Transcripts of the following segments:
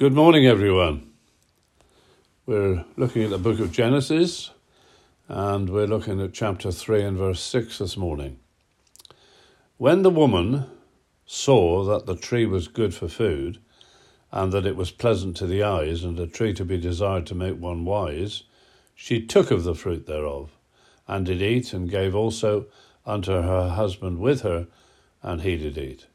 Good morning, everyone. We're looking at the book of Genesis and we're looking at chapter 3 and verse 6 this morning. When the woman saw that the tree was good for food, and that it was pleasant to the eyes, and a tree to be desired to make one wise, she took of the fruit thereof, and did eat, and gave also unto her husband with her, and he did eat.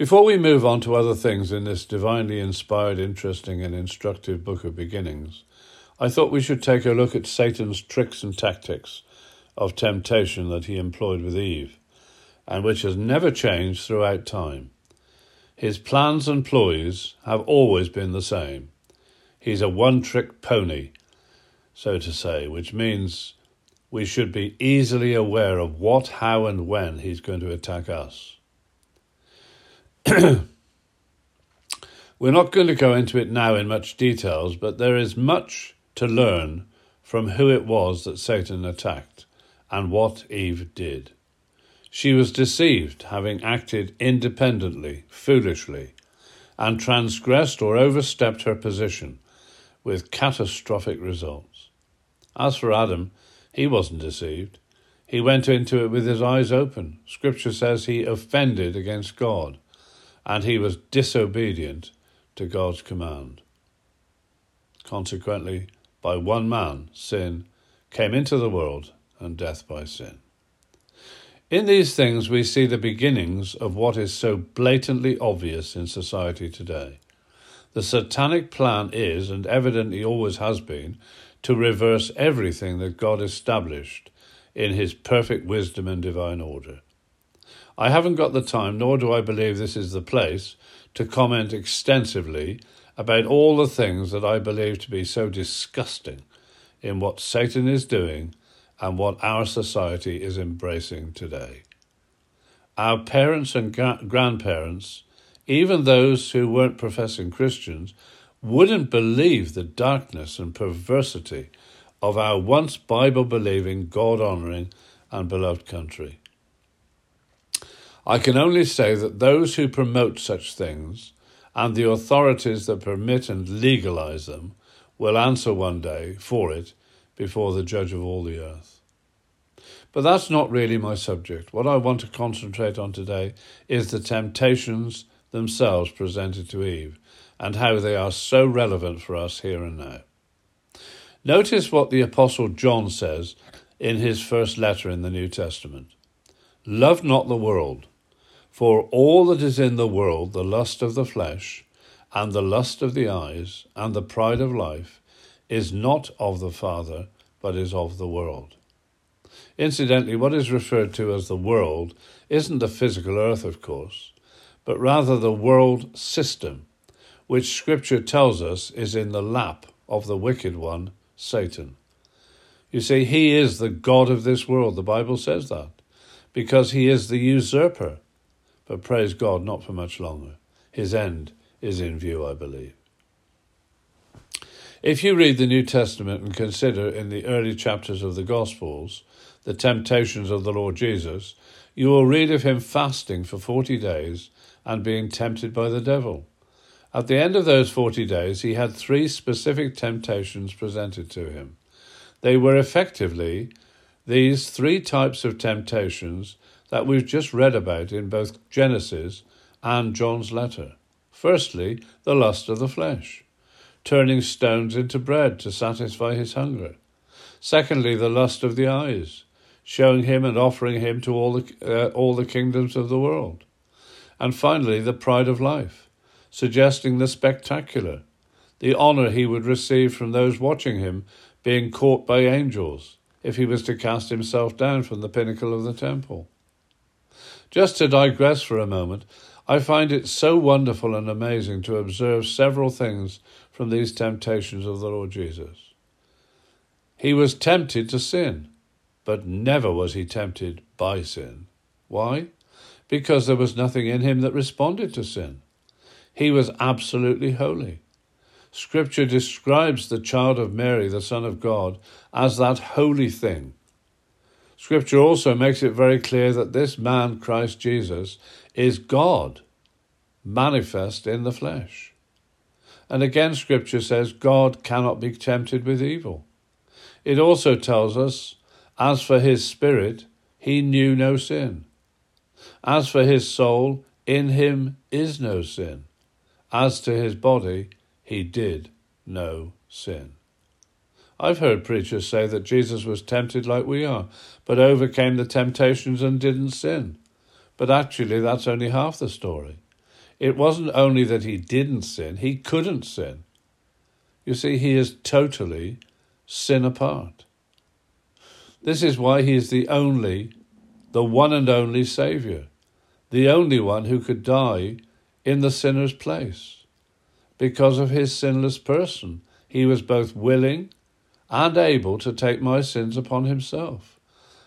Before we move on to other things in this divinely inspired, interesting, and instructive book of beginnings, I thought we should take a look at Satan's tricks and tactics of temptation that he employed with Eve, and which has never changed throughout time. His plans and ploys have always been the same. He's a one trick pony, so to say, which means we should be easily aware of what, how, and when he's going to attack us. We're not going to go into it now in much details, but there is much to learn from who it was that Satan attacked and what Eve did. She was deceived, having acted independently, foolishly, and transgressed or overstepped her position with catastrophic results. As for Adam, he wasn't deceived. He went into it with his eyes open. Scripture says he offended against God, and he was disobedient to God's command. Consequently, by one man, sin came into the world, and death by sin. In these things, we see the beginnings of what is so blatantly obvious in society today. The satanic plan is, and evidently always has been, to reverse everything that God established in his perfect wisdom and divine order. I haven't got the time, nor do I believe this is the place, to comment extensively about all the things that I believe to be so disgusting in what Satan is doing and what our society is embracing today. Our parents and gra- grandparents, even those who weren't professing Christians, wouldn't believe the darkness and perversity of our once Bible believing, God honouring, and beloved country. I can only say that those who promote such things and the authorities that permit and legalize them will answer one day for it before the judge of all the earth. But that's not really my subject. What I want to concentrate on today is the temptations themselves presented to Eve and how they are so relevant for us here and now. Notice what the Apostle John says in his first letter in the New Testament Love not the world for all that is in the world, the lust of the flesh, and the lust of the eyes, and the pride of life, is not of the Father, but is of the world. Incidentally, what is referred to as the world isn't the physical earth, of course, but rather the world system, which Scripture tells us is in the lap of the wicked one, Satan. You see, he is the God of this world, the Bible says that, because he is the usurper but praise God, not for much longer. His end is in view, I believe. If you read the New Testament and consider in the early chapters of the Gospels the temptations of the Lord Jesus, you will read of him fasting for forty days and being tempted by the devil. At the end of those forty days, he had three specific temptations presented to him. They were effectively these three types of temptations that we've just read about in both Genesis and John's letter. Firstly, the lust of the flesh, turning stones into bread to satisfy his hunger. Secondly, the lust of the eyes, showing him and offering him to all the, uh, all the kingdoms of the world. And finally, the pride of life, suggesting the spectacular, the honour he would receive from those watching him being caught by angels if he was to cast himself down from the pinnacle of the temple. Just to digress for a moment, I find it so wonderful and amazing to observe several things from these temptations of the Lord Jesus. He was tempted to sin, but never was he tempted by sin. Why? Because there was nothing in him that responded to sin. He was absolutely holy. Scripture describes the child of Mary, the Son of God, as that holy thing Scripture also makes it very clear that this man, Christ Jesus, is God. manifest in the flesh. And again, Scripture says God cannot be tempted with evil. It also tells us, as for his spirit, he knew no sin. As for his soul, in him is no sin. As to his body, he did no sin. I've heard preachers say that Jesus was tempted like we are, but overcame the temptations and didn't sin. But actually, that's only half the story. It wasn't only that he didn't sin, he couldn't sin. You see, he is totally sin apart. This is why he is the only, the one and only Saviour, the only one who could die in the sinner's place. Because of his sinless person, he was both willing and able to take my sins upon himself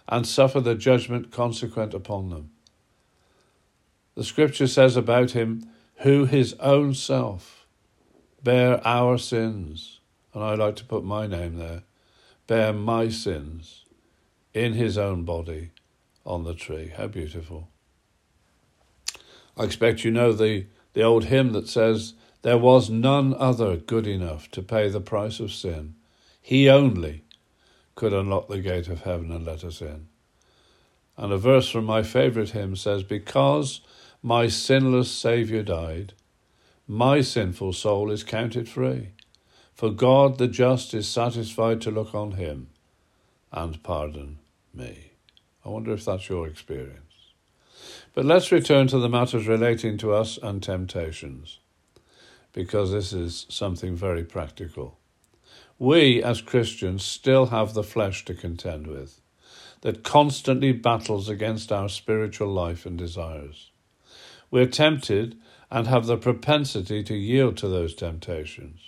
and suffer the judgment consequent upon them. The scripture says about him, who his own self bare our sins, and I like to put my name there, bear my sins in his own body on the tree. How beautiful. I expect you know the, the old hymn that says, There was none other good enough to pay the price of sin. He only could unlock the gate of heaven and let us in. And a verse from my favourite hymn says, Because my sinless Saviour died, my sinful soul is counted free. For God the just is satisfied to look on him and pardon me. I wonder if that's your experience. But let's return to the matters relating to us and temptations, because this is something very practical we as Christians still have the flesh to contend with, that constantly battles against our spiritual life and desires. We're tempted and have the propensity to yield to those temptations.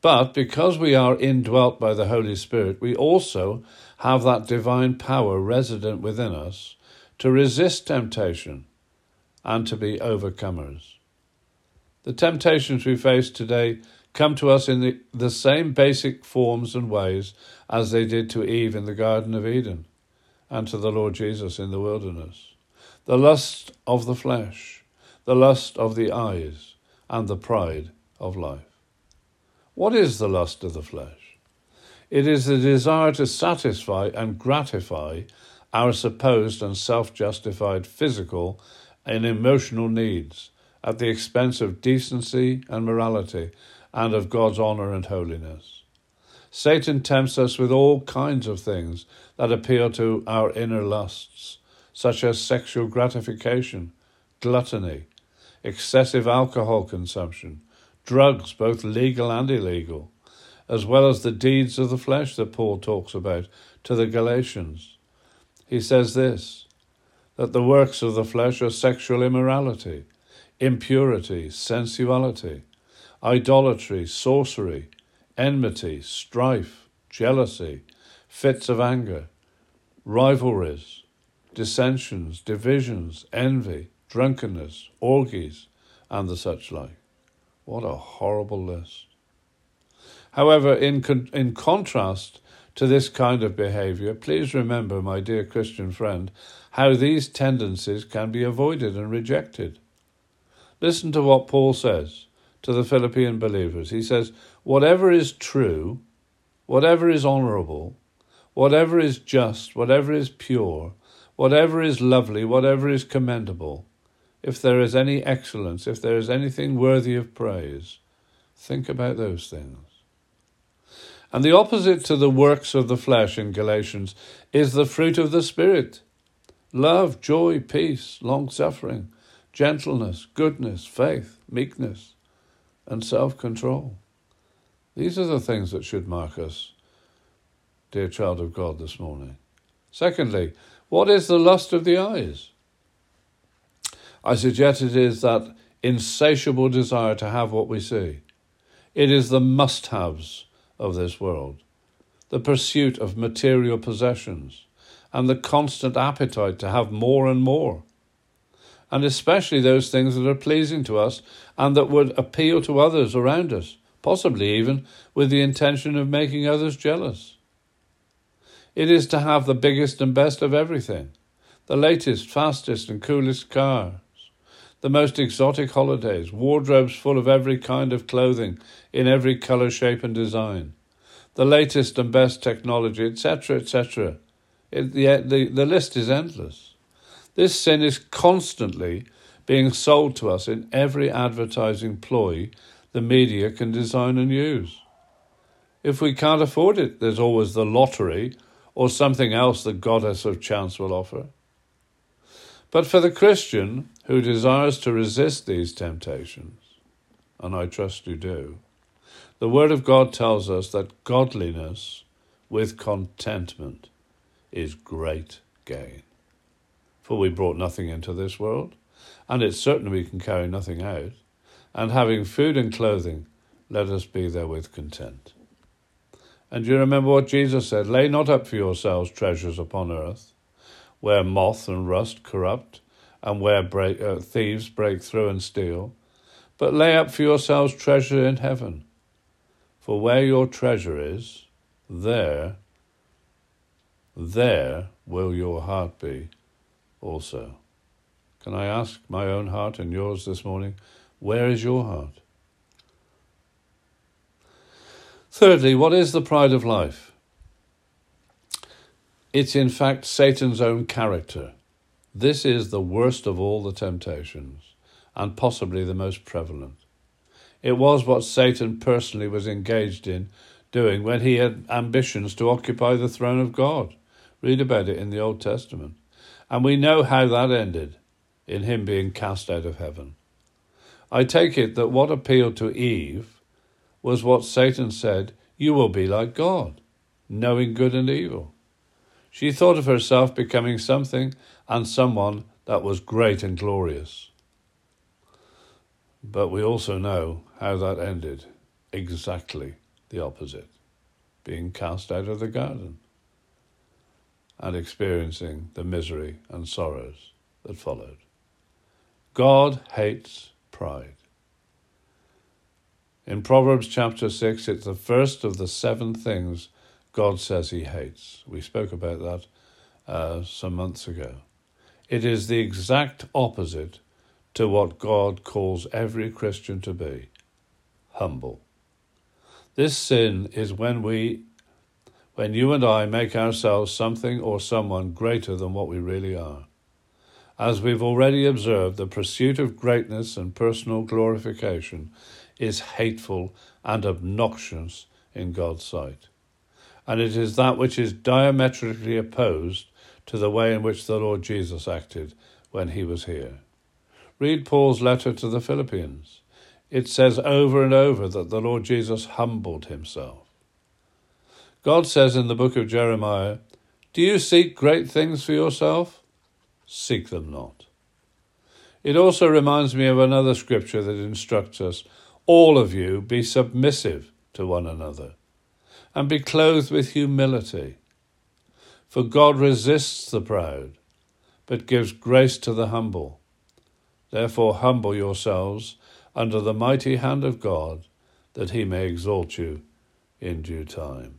But because we are indwelt by the Holy Spirit, we also have that divine power resident within us to resist temptation and to be overcomers. The temptations we face today come to us in the, the same basic forms and ways as they did to Eve in the Garden of Eden and to the Lord Jesus in the wilderness. The lust of the flesh, the lust of the eyes, and the pride of life. What is the lust of the flesh? It is the desire to satisfy and gratify our supposed and self justified physical and emotional needs at the expense of decency and morality and of God's honour and holiness. Satan tempts us with all kinds of things that appeal to our inner lusts, such as sexual gratification, gluttony, excessive alcohol consumption, drugs, both legal and illegal, as well as the deeds of the flesh that Paul talks about to the Galatians. He says this that the works of the flesh are sexual immorality, impurity, sensuality idolatry, sorcery, enmity, strife, jealousy, fits of anger, rivalries, dissensions, divisions, envy, drunkenness, orgies, and the such like. What a horrible list. However, in, con- in contrast to this kind of behavior, please remember, my dear Christian friend, how these tendencies can be avoided and rejected. Listen to what Paul says to the Philippian believers. He says, Whatever is true, whatever is honourable, whatever is just, whatever is pure, whatever is lovely, whatever is commendable, if there is any excellence, if there is anything worthy of praise, think about those things. And the opposite to the works of the flesh in Galatians is the fruit of the Spirit love, joy, peace, long suffering, gentleness, goodness, faith, meekness, and self control. These are the things that should mark us, dear child of God, this morning. Secondly, what is the lust of the eyes? I suggest it is that insatiable desire to have what we see. It is the must haves of this world, the pursuit of material possessions, and the constant appetite to have more and more and especially those things that are pleasing to us and that would appeal to others around us, possibly even with the intention of making others jealous. It is to have the biggest and best of everything the latest, fastest, and coolest cars, the most exotic holidays, wardrobes full of every kind of clothing in every colour, shape, and design, the latest and best technology, etc., etc. The, the, the list is endless. This sin is constantly being sold to us in every advertising ploy the media can design and use. If we can't afford it, there's always the lottery or something else the goddess of chance will offer. But for the Christian who desires to resist these temptations, and I trust you do, the Word of God tells us that godliness with contentment is great gain. For we brought nothing into this world, and it's certain we can carry nothing out, and having food and clothing, let us be therewith content. And you remember what Jesus said? Lay not up for yourselves treasures upon earth, where moth and rust corrupt, and where break, uh, thieves break through and steal, but lay up for yourselves treasure in heaven. For where your treasure is, there, there will your heart be also. Can I ask my own heart and yours this morning, where is your heart? Thirdly, what is the pride of life? It's in fact Satan's own character. This is the worst of all the temptations, and possibly the most prevalent. It was what Satan personally was engaged in doing when he had ambitions to occupy the throne of God. Read about it in the Old Testament. And we know how that ended in him being cast out of heaven. I take it that what appealed to Eve was what Satan said You will be like God, knowing good and evil. She thought of herself becoming something and someone that was great and glorious. But we also know how that ended exactly the opposite being cast out of the garden and experiencing the misery and sorrows that followed. God hates pride. In Proverbs chapter 6, it's the first of the seven things God says he hates. We spoke about that uh, some months ago. It is the exact opposite to what God calls every Christian to be humble. This sin is when we when you and I make ourselves something or someone greater than what we really are. As we've already observed, the pursuit of greatness and personal glorification is hateful and obnoxious in God's sight. And it is that which is diametrically opposed to the way in which the Lord Jesus acted when he was here. Read Paul's letter to the Philippians. It says over and over that the Lord Jesus humbled himself. God says in the book of Jeremiah, Do you seek great things for yourself? Seek them not. It also reminds me of another scripture that instructs us all of you be submissive to one another, and be clothed with humility. For God resists the proud, but gives grace to the humble. Therefore, humble yourselves under the mighty hand of God, that he may exalt you in due time.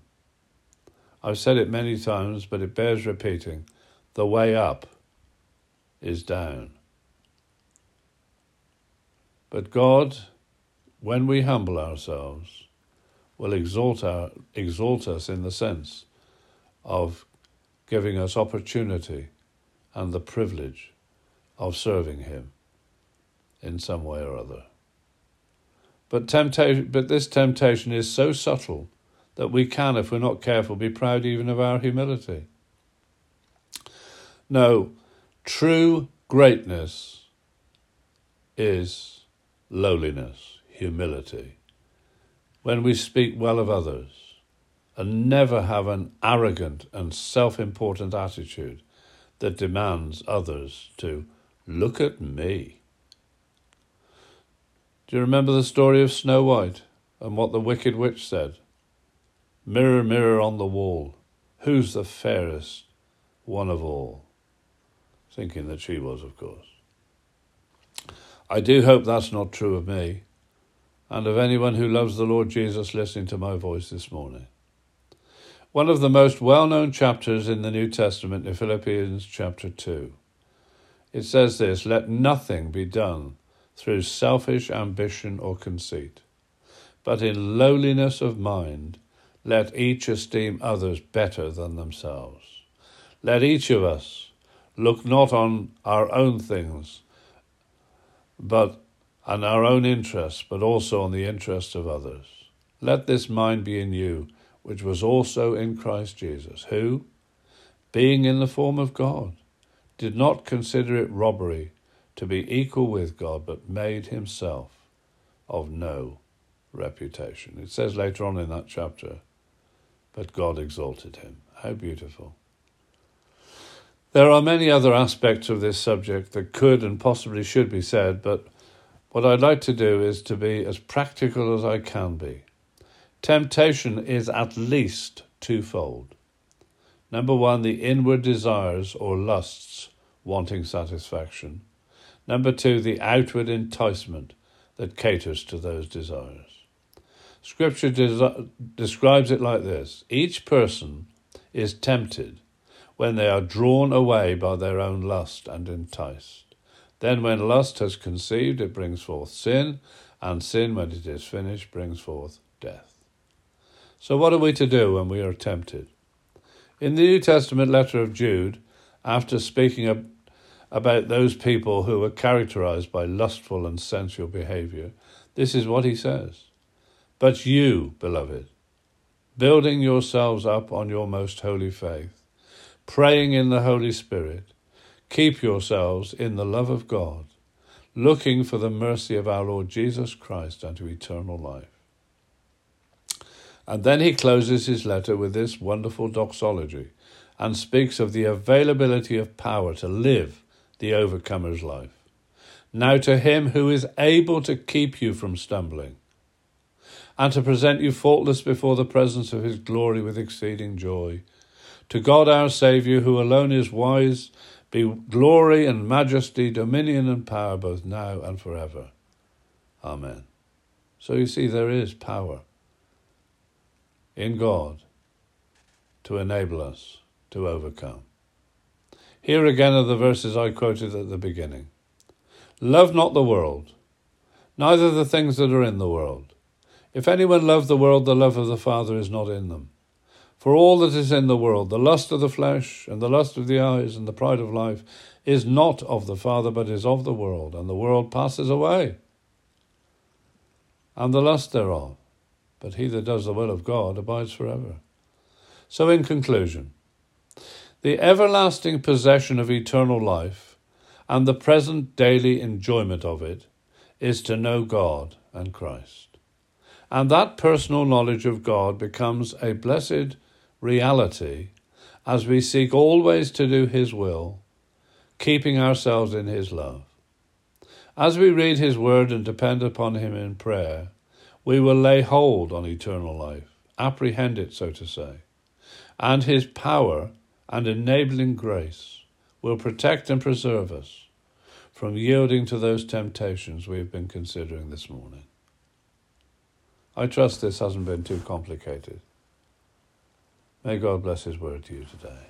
I've said it many times, but it bears repeating. The way up is down. But God when we humble ourselves, will exalt, our, exalt us in the sense of giving us opportunity and the privilege of serving Him in some way or other. But, temptation, but this temptation is so subtle that we can, if we're not careful, be proud even of our humility. No, true greatness is lowliness humility. When we speak well of others and never have an arrogant and self important attitude that demands others to look at me. Do you remember the story of Snow White and what the wicked witch said? Mirror, mirror on the wall, who's the fairest one of all? Thinking that she was, of course. I do hope that's not true of me and of anyone who loves the Lord Jesus listening to my voice this morning. One of the most well known chapters in the New Testament is Philippians chapter 2. it says this let nothing be done through selfish ambition or conceit, but in lowliness of mind let each esteem others better than themselves. Let each of us look not on our own things, but on our own interests, but also on the interests of others. Let this mind be in you, which was also in Christ Jesus, who, being in the form of God, did not consider it robbery to be equal with God, but made himself of no reputation. It says later on in that chapter, but God exalted him. How beautiful. There are many other aspects of this subject that could and possibly should be said, but what I'd like to do is to be as practical as I can be. Temptation is at least twofold. Number one, the inward desires or lusts wanting satisfaction. Number two, the outward enticement that caters to those desires. Scripture des- describes it like this Each person is tempted when they are drawn away by their own lust and enticed. Then, when lust has conceived, it brings forth sin, and sin, when it is finished, brings forth death. So, what are we to do when we are tempted? In the New Testament letter of Jude, after speaking of, about those people who were characterized by lustful and sensual behavior, this is what he says But you, beloved, building yourselves up on your most holy faith, praying in the Holy Spirit, keep yourselves in the love of God, looking for the mercy of our Lord Jesus Christ unto eternal life. And then he closes his letter with this wonderful doxology and speaks of the availability of power to live the overcomer's life. Now to him who is able to keep you from stumbling and to present you faultless before the presence of his glory with exceeding joy. To God our Saviour, who alone is wise, be glory and majesty, dominion and power both now and forever. Amen. So you see, there is power in God to enable us to overcome. Here again are the verses I quoted at the beginning Love not the world, neither the things that are in the world. If anyone love the world, the love of the Father is not in them. For all that is in the world, the lust of the flesh, and the lust of the eyes, and the pride of life, is not of the Father, but is of the world, and the world passes away, and the lust thereof but he that does the will of God abides forever. So, in conclusion, the everlasting possession of eternal life and the present daily enjoyment of it is to know God and Christ. And that personal knowledge of God becomes a blessed reality as we seek always to do His will, keeping ourselves in His love. As we read His word and depend upon Him in prayer, we will lay hold on eternal life, apprehend it, so to say, and his power and enabling grace will protect and preserve us from yielding to those temptations we have been considering this morning. I trust this hasn't been too complicated. May God bless His word to you today.